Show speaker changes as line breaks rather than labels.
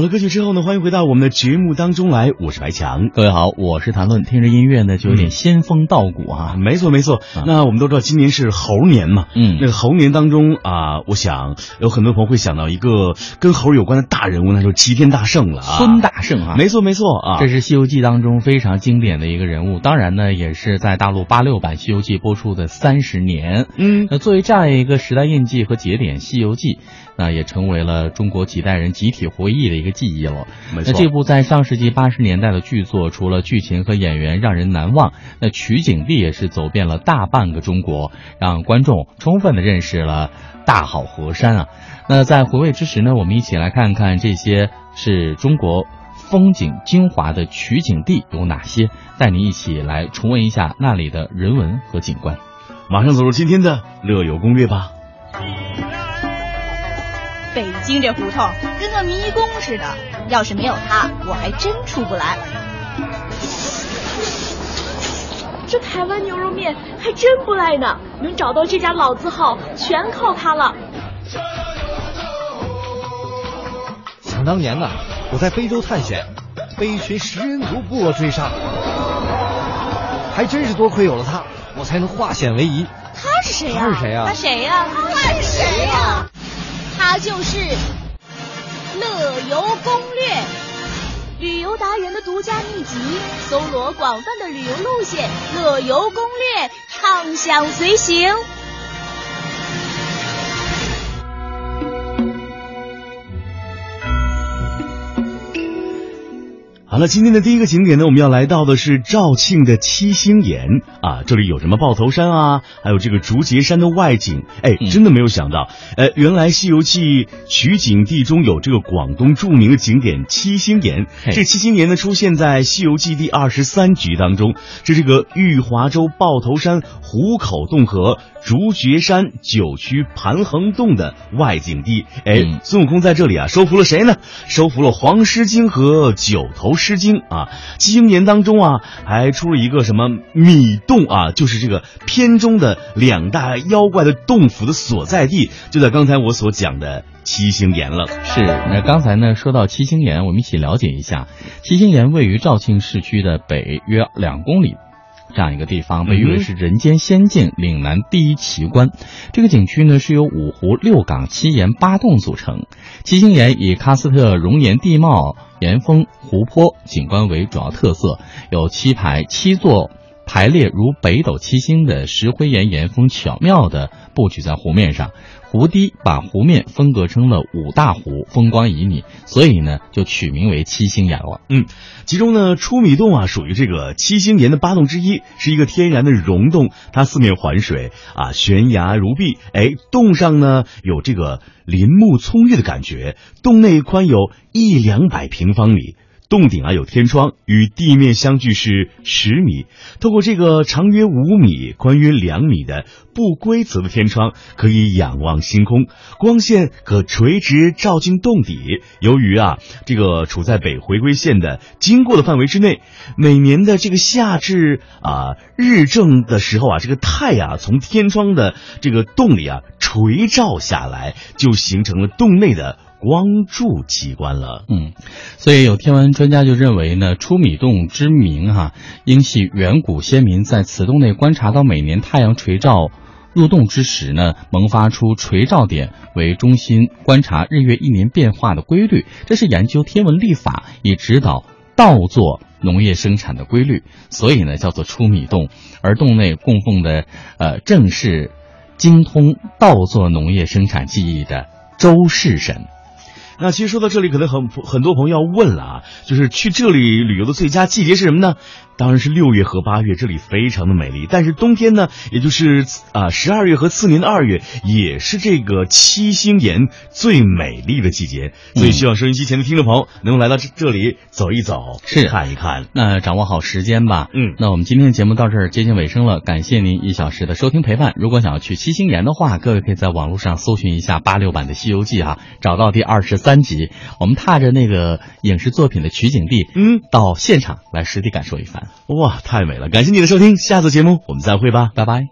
完了歌曲之后呢，欢迎回到我们的节目当中来，我是白强。
各位好，我是谭论。听着音乐呢，就有点仙风道骨啊。
没错没错，那我们都知道今年是猴年嘛，
嗯
那个猴年当中啊，我想有很多朋友会想到一个跟猴有关的大人物，那就是齐天大圣了啊。
孙大圣啊，
没错没错啊，
这是《西游记》当中非常经典的一个人物，当然呢，也是在大陆八六版《西游记》播出的三十年。
嗯
那作为这样一个时代印记和节点，《西游记》那也成为了中国几代人集体回忆的一个记忆了。
没错。
那这部在上世纪八十年代的剧作，除了剧情和演员让人难忘，那取景地也是走遍了大半个中国，让观众充分的认识了大好河山啊。那在回味之时呢，我们一起来看看这些是中国风景精华的取景地有哪些，带你一起来重温一下那里的人文和景观。
马上走入今天的乐游攻略吧。
北京这胡同跟个迷宫似的，要是没有它，我还真出不来。
这台湾牛肉面还真不赖呢，能找到这家老字号，全靠它了。
想当年呢，我在非洲探险，被一群食人族部落追杀，还真是多亏有了他，我才能化险为夷。
他是谁呀、
他是谁呀
他谁呀、他是谁呀、他就是乐游攻略，旅游达人的独家秘籍，搜罗广泛的旅游路线，乐游攻略，畅享随行。
好了，今天的第一个景点呢，我们要来到的是肇庆的七星岩。啊，这里有什么豹头山啊，还有这个竹节山的外景，哎，
嗯。
真的没有想到，呃，原来《西游记》取景地中有这个广东著名的景点七星岩，这七星岩呢出现在《西游记》第二十三局当中，是这个玉华州豹头山虎口洞和竹节山九曲盘横洞的外景地，哎，
嗯。
孙悟空在这里啊收服了谁呢？收服了黄狮精和九头狮精啊。七星岩当中啊，还出了一个什么米洞啊，就是这个片中的两大妖怪的洞府的所在地，就在刚才我所讲的七星岩了。
是，那刚才呢说到七星岩，我们一起了解一下。七星岩位于肇庆市区的北约两公里。这样一个地方被誉为是人间仙境、岭南第一奇观。这个景区呢是由五湖六港七岩八洞组成。七星岩以喀斯特熔岩地貌、岩峰、湖泊景观为主要特色，有七排七座排列如北斗七星的石灰岩岩峰巧妙地布局在湖面上，湖堤把湖面分隔成了五大湖，风光旖旎，所以呢就取名为七星岩了。
嗯其中呢，出米洞啊属于这个七星岩的八洞之一，是一个天然的溶洞，它四面环水啊，悬崖如壁。哎，洞上呢有这个林木葱郁的感觉，洞内宽有一两百平方米。洞顶啊有天窗，与地面相距是十米。透过这个长约五米、宽约两米的不规则的天窗，可以仰望星空，光线可垂直照进洞底。由于啊，这个处在北回归线的经过的范围之内，每年的这个夏至啊日正的时候啊，这个太阳从天窗的这个洞里啊垂照下来，就形成了洞内的光柱奇观了。
嗯，所以有天文专家就认为呢，出米洞之名哈、应系远古先民在此洞内观察到每年太阳垂照入洞之时呢，萌发出垂照点为中心，观察日月一年变化的规律。这是研究天文历法，以指导稻作农业生产的规律，所以呢叫做出米洞。而洞内供奉的呃正是精通稻作农业生产技艺的周氏神。
那其实说到这里，可能很很多朋友要问了啊，就是去这里旅游的最佳季节是什么呢？当然是六月和八月，这里非常的美丽。但是冬天呢，也就是啊十二月和次年的二月，也是这个七星岩最美丽的季节。所以希望收音机前的听众朋友能够来到这这里走一走，
是
看一看。
那掌握好时间吧。
嗯
那我们今天的节目到这儿接近尾声了，感谢您一小时的收听陪伴。如果想要去七星岩的话，各位可以在网络上搜寻一下八六版的《西游记》啊，找到第二十三集，我们踏着那个影视作品的取景地，
嗯，
到现场来实地感受一番。
哇，太美了！感谢你的收听，下次节目我们再会吧。
拜拜。